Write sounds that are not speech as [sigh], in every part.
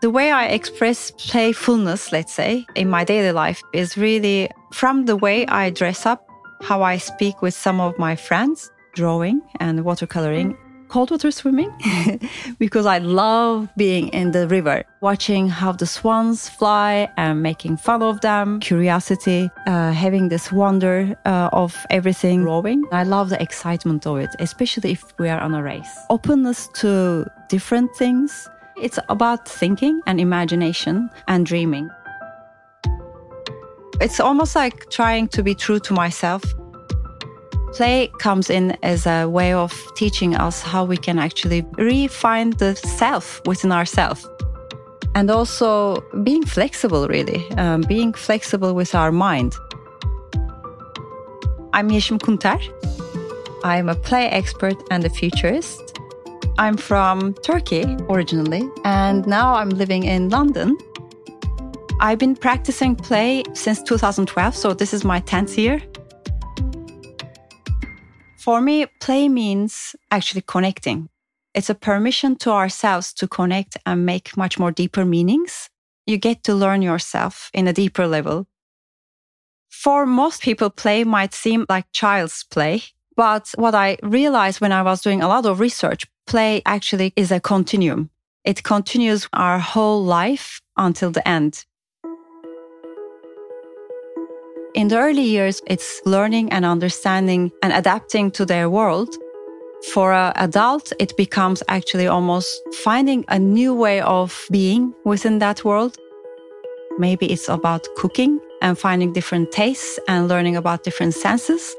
The way I express playfulness, let's say, in my daily life is really from the way I dress up, how I speak with some of my friends, drawing and watercoloring, cold water swimming, [laughs] because I love being in the river, watching how the swans fly and making fun of them, curiosity, uh, having this wonder uh, of everything rowing. I love the excitement of it, especially if we are on a race. Openness to different things it's about thinking and imagination and dreaming. It's almost like trying to be true to myself. Play comes in as a way of teaching us how we can actually refine the self within ourselves. And also being flexible, really, um, being flexible with our mind. I'm Yeşim Kunter. I'm a play expert and a futurist. I'm from Turkey originally, and now I'm living in London. I've been practicing play since 2012, so this is my 10th year. For me, play means actually connecting. It's a permission to ourselves to connect and make much more deeper meanings. You get to learn yourself in a deeper level. For most people, play might seem like child's play. But what I realized when I was doing a lot of research, play actually is a continuum. It continues our whole life until the end. In the early years, it's learning and understanding and adapting to their world. For an adult, it becomes actually almost finding a new way of being within that world. Maybe it's about cooking and finding different tastes and learning about different senses.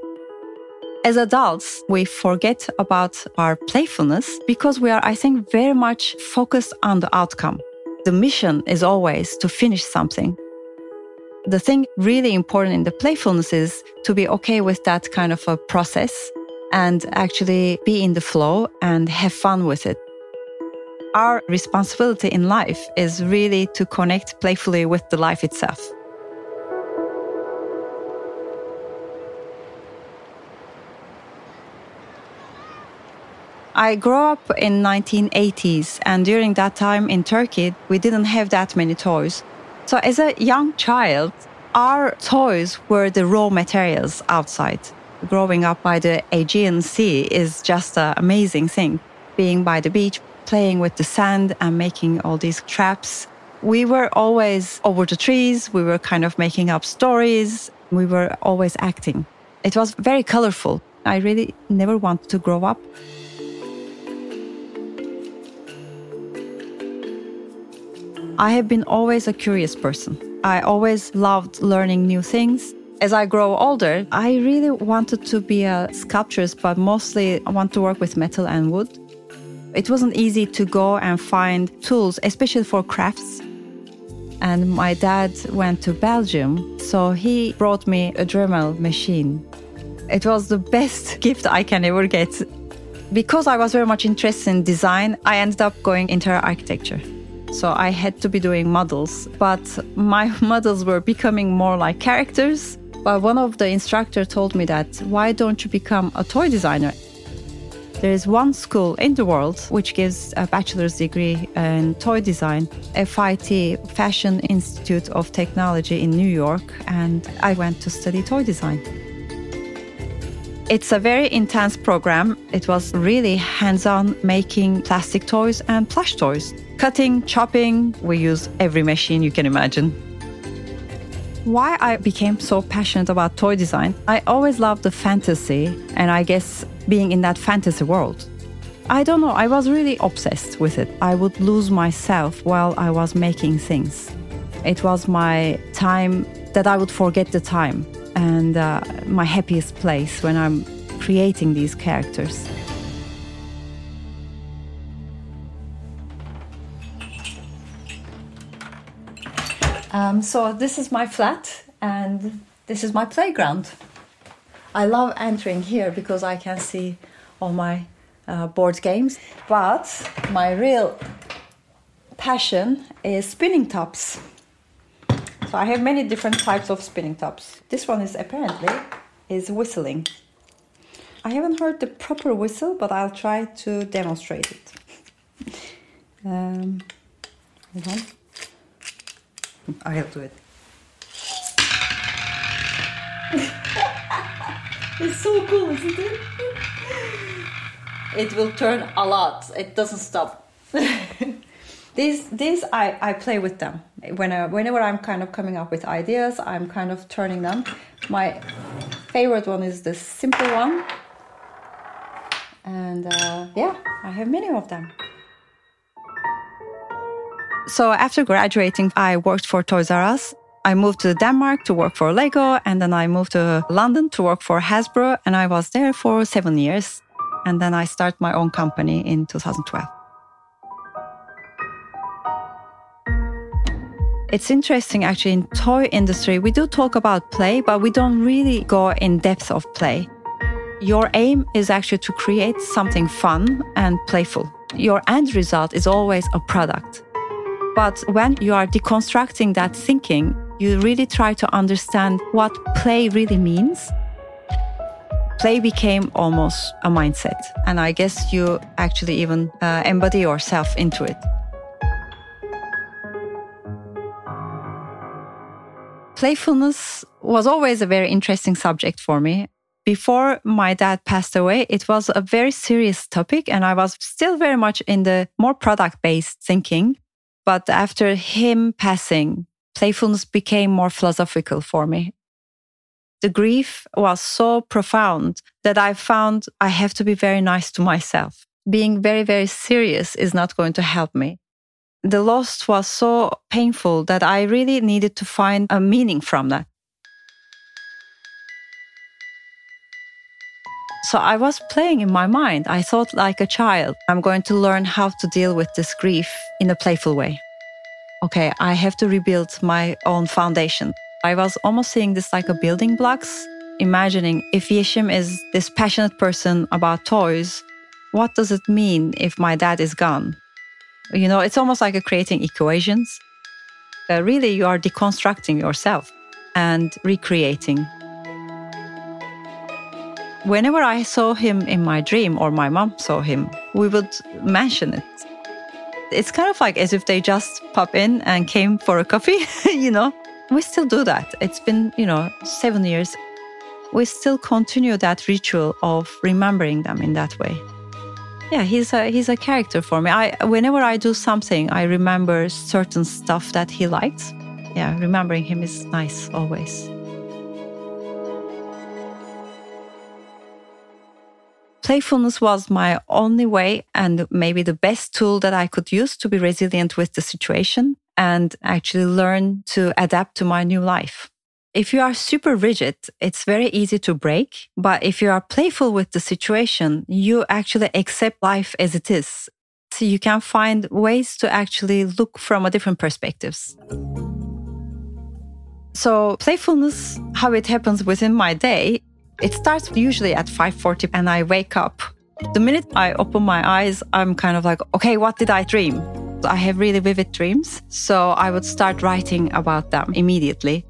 As adults, we forget about our playfulness because we are, I think, very much focused on the outcome. The mission is always to finish something. The thing really important in the playfulness is to be okay with that kind of a process and actually be in the flow and have fun with it. Our responsibility in life is really to connect playfully with the life itself. I grew up in 1980s and during that time in Turkey we didn't have that many toys. So as a young child our toys were the raw materials outside. Growing up by the Aegean Sea is just an amazing thing. Being by the beach, playing with the sand and making all these traps. We were always over the trees, we were kind of making up stories, we were always acting. It was very colorful. I really never wanted to grow up. I have been always a curious person. I always loved learning new things. As I grow older, I really wanted to be a sculptress, but mostly I want to work with metal and wood. It wasn't easy to go and find tools, especially for crafts. And my dad went to Belgium, so he brought me a Dremel machine. It was the best [laughs] gift I can ever get. Because I was very much interested in design, I ended up going into architecture. So I had to be doing models, but my [laughs] models were becoming more like characters. But one of the instructor told me that why don't you become a toy designer? There is one school in the world which gives a bachelor's degree in toy design, FIT, Fashion Institute of Technology in New York, and I went to study toy design. It's a very intense program. It was really hands on making plastic toys and plush toys. Cutting, chopping, we use every machine you can imagine. Why I became so passionate about toy design, I always loved the fantasy and I guess being in that fantasy world. I don't know, I was really obsessed with it. I would lose myself while I was making things. It was my time that I would forget the time and uh, my happiest place when I'm creating these characters. Um, so this is my flat and this is my playground. I love entering here because I can see all my uh, board games. But my real passion is spinning tops. So I have many different types of spinning tops. This one is apparently is whistling. I haven't heard the proper whistle, but I'll try to demonstrate it. [laughs] Um, Hold on. I'll do it. it's so cool, isn't it? It will turn a lot. It doesn't stop. [laughs] these these I, I play with them. When I, whenever I'm kind of coming up with ideas, I'm kind of turning them. My favorite one is the simple one. And uh, yeah, I have many of them. So after graduating, I worked for Toys R Us. I moved to Denmark to work for Lego, and then I moved to London to work for Hasbro, and I was there for seven years. And then I started my own company in 2012. It's interesting actually in toy industry we do talk about play but we don't really go in depth of play. Your aim is actually to create something fun and playful. Your end result is always a product. But when you are deconstructing that thinking, you really try to understand what play really means. Play became almost a mindset. And I guess you actually even uh, embody yourself into it. Playfulness was always a very interesting subject for me. Before my dad passed away, it was a very serious topic, and I was still very much in the more product based thinking. But after him passing, playfulness became more philosophical for me. The grief was so profound that I found I have to be very nice to myself. Being very, very serious is not going to help me. The loss was so painful that I really needed to find a meaning from that. So I was playing in my mind. I thought like a child, I'm going to learn how to deal with this grief in a playful way. Okay, I have to rebuild my own foundation. I was almost seeing this like a building blocks, imagining if Yeşim is this passionate person about toys, what does it mean if my dad is gone? You know, it's almost like creating equations. Uh, really, you are deconstructing yourself and recreating Whenever I saw him in my dream or my mom saw him, we would mention it. It's kind of like as if they just pop in and came for a coffee, [laughs] you know. We still do that. It's been, you know, seven years. We still continue that ritual of remembering them in that way. Yeah, he's a he's a character for me. I whenever I do something, I remember certain stuff that he liked. Yeah, remembering him is nice always. Playfulness was my only way and maybe the best tool that I could use to be resilient with the situation and actually learn to adapt to my new life. If you are super rigid, it's very easy to break. But if you are playful with the situation, you actually accept life as it is. So you can find ways to actually look from a different perspectives. So playfulness, how it happens within my day, it starts usually at 5:40 and I wake up. The minute I open my eyes, I'm kind of like, okay, what did I dream? I have really vivid dreams, so I would start writing about them immediately.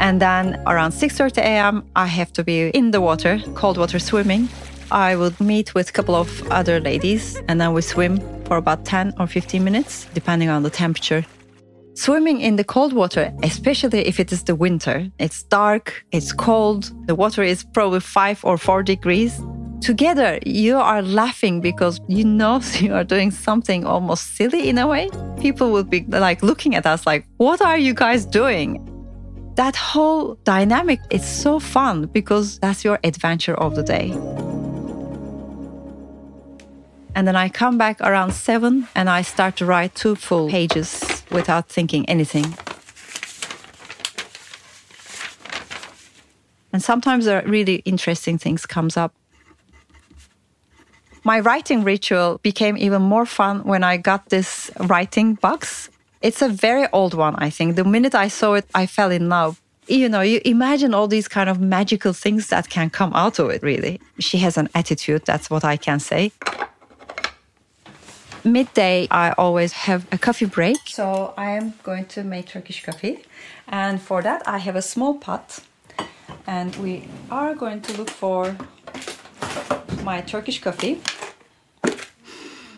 And then around 6:30 a.m., I have to be in the water, cold water swimming. I would meet with a couple of other ladies and then we swim for about 10 or 15 minutes, depending on the temperature. Swimming in the cold water, especially if it is the winter, it's dark, it's cold, the water is probably five or four degrees. Together, you are laughing because you know [laughs] you are doing something almost silly in a way. People will be like looking at us like, what are you guys doing? That whole dynamic is so fun because that's your adventure of the day. And then I come back around seven and I start to write two full pages without thinking anything. And sometimes there are really interesting things comes up. My writing ritual became even more fun when I got this writing box. It's a very old one, I think. The minute I saw it, I fell in love you know, you imagine all these kind of magical things that can come out of it, really. She has an attitude, that's what I can say midday, I always have a coffee break. So I am going to make Turkish coffee. And for that, I have a small pot. And we are going to look for my Turkish coffee.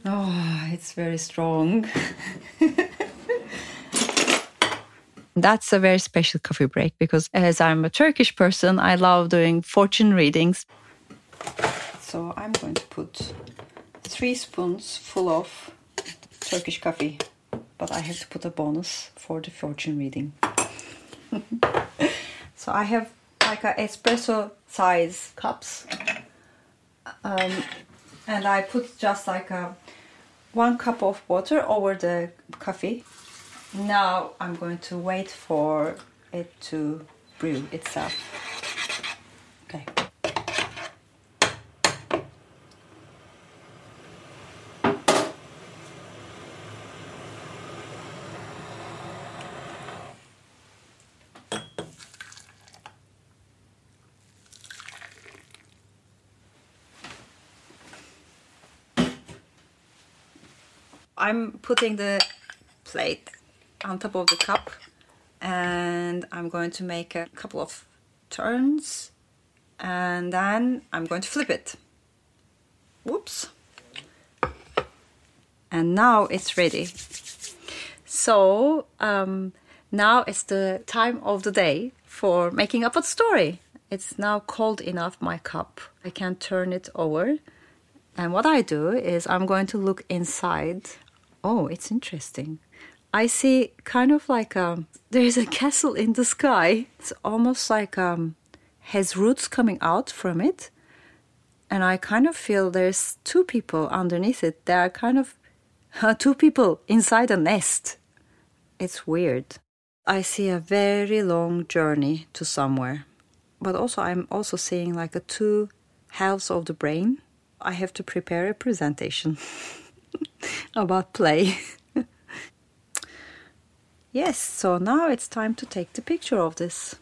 Oh, it's very strong. [laughs] That's a very special coffee break because as I'm a Turkish person, I love doing fortune readings. So I'm going to put three spoons full of Turkish coffee, but I have to put a bonus for the fortune reading. [laughs] so I have like a espresso size cups, um, and I put just like a one cup of water over the coffee. Now I'm going to wait for it to brew itself. Okay. I'm putting the plate on top of the cup and I'm going to make a couple of turns and then I'm going to flip it. Whoops. And now it's ready. So um, now it's the time of the day for making up a story. It's now cold enough, my cup. I can turn it over. And what I do is I'm going to look inside oh, it's interesting. I see kind of like um, there's a castle in the sky. It's almost like um, has roots coming out from it, and I kind of feel there's two people underneath it. There are kind of uh, [laughs] two people inside a nest. It's weird. I see a very long journey to somewhere, but also I'm also seeing like a two halves of the brain. I have to prepare a presentation. [laughs] [laughs] about play. [laughs] yes, so now it's time to take the picture of this.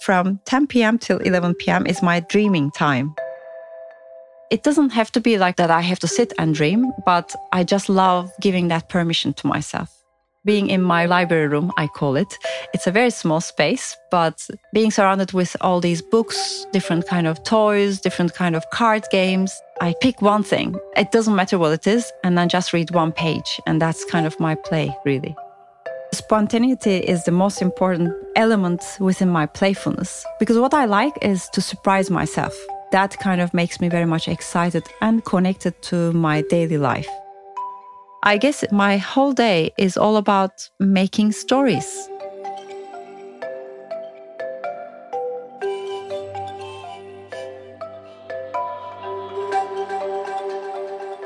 From 10 p.m. till 11 p.m. is my dreaming time. It doesn't have to be like that, I have to sit and dream, but I just love giving that permission to myself being in my library room, I call it. It's a very small space, but being surrounded with all these books, different kind of toys, different kind of card games, I pick one thing. It doesn't matter what it is, and then just read one page. And that's kind of my play, really. Spontaneity is the most important element within my playfulness because what I like is to surprise myself. That kind of makes me very much excited and connected to my daily life. I guess my whole day is all about making stories.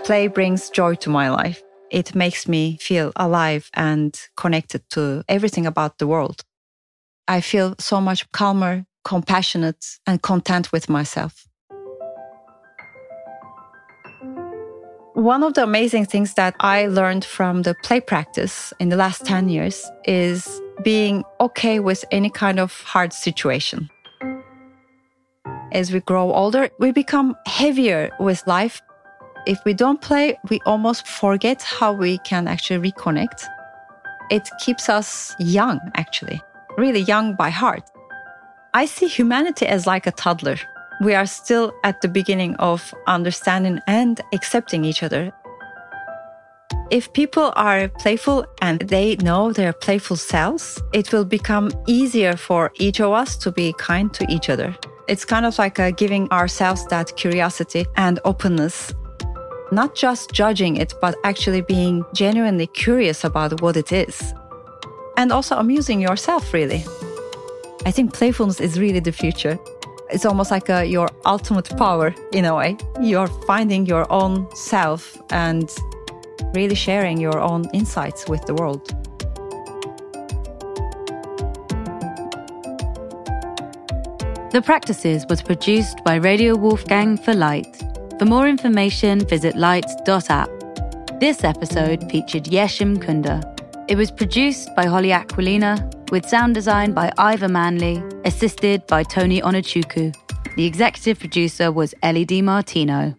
Play brings joy to my life. It makes me feel alive and connected to everything about the world. I feel so much calmer, compassionate, and content with myself. One of the amazing things that I learned from the play practice in the last 10 years is being okay with any kind of hard situation. As we grow older, we become heavier with life. If we don't play, we almost forget how we can actually reconnect. It keeps us young, actually, really young by heart. I see humanity as like a toddler we are still at the beginning of understanding and accepting each other. If people are playful and they know their playful selves, it will become easier for each of us to be kind to each other. It's kind of like uh, giving ourselves that curiosity and openness, not just judging it, but actually being genuinely curious about what it is. And also amusing yourself, really. I think playfulness is really the future it's almost like a, your ultimate power in a way. You're finding your own self and really sharing your own insights with the world. The Practices was produced by Radio Wolfgang for Light. For more information, visit light.app. This episode featured Yeşim Kunter. It was produced by Holly Aquilina with sound design by Ivor Manley, assisted by Tony Onachuku. The executive producer was Ellie Di Martino.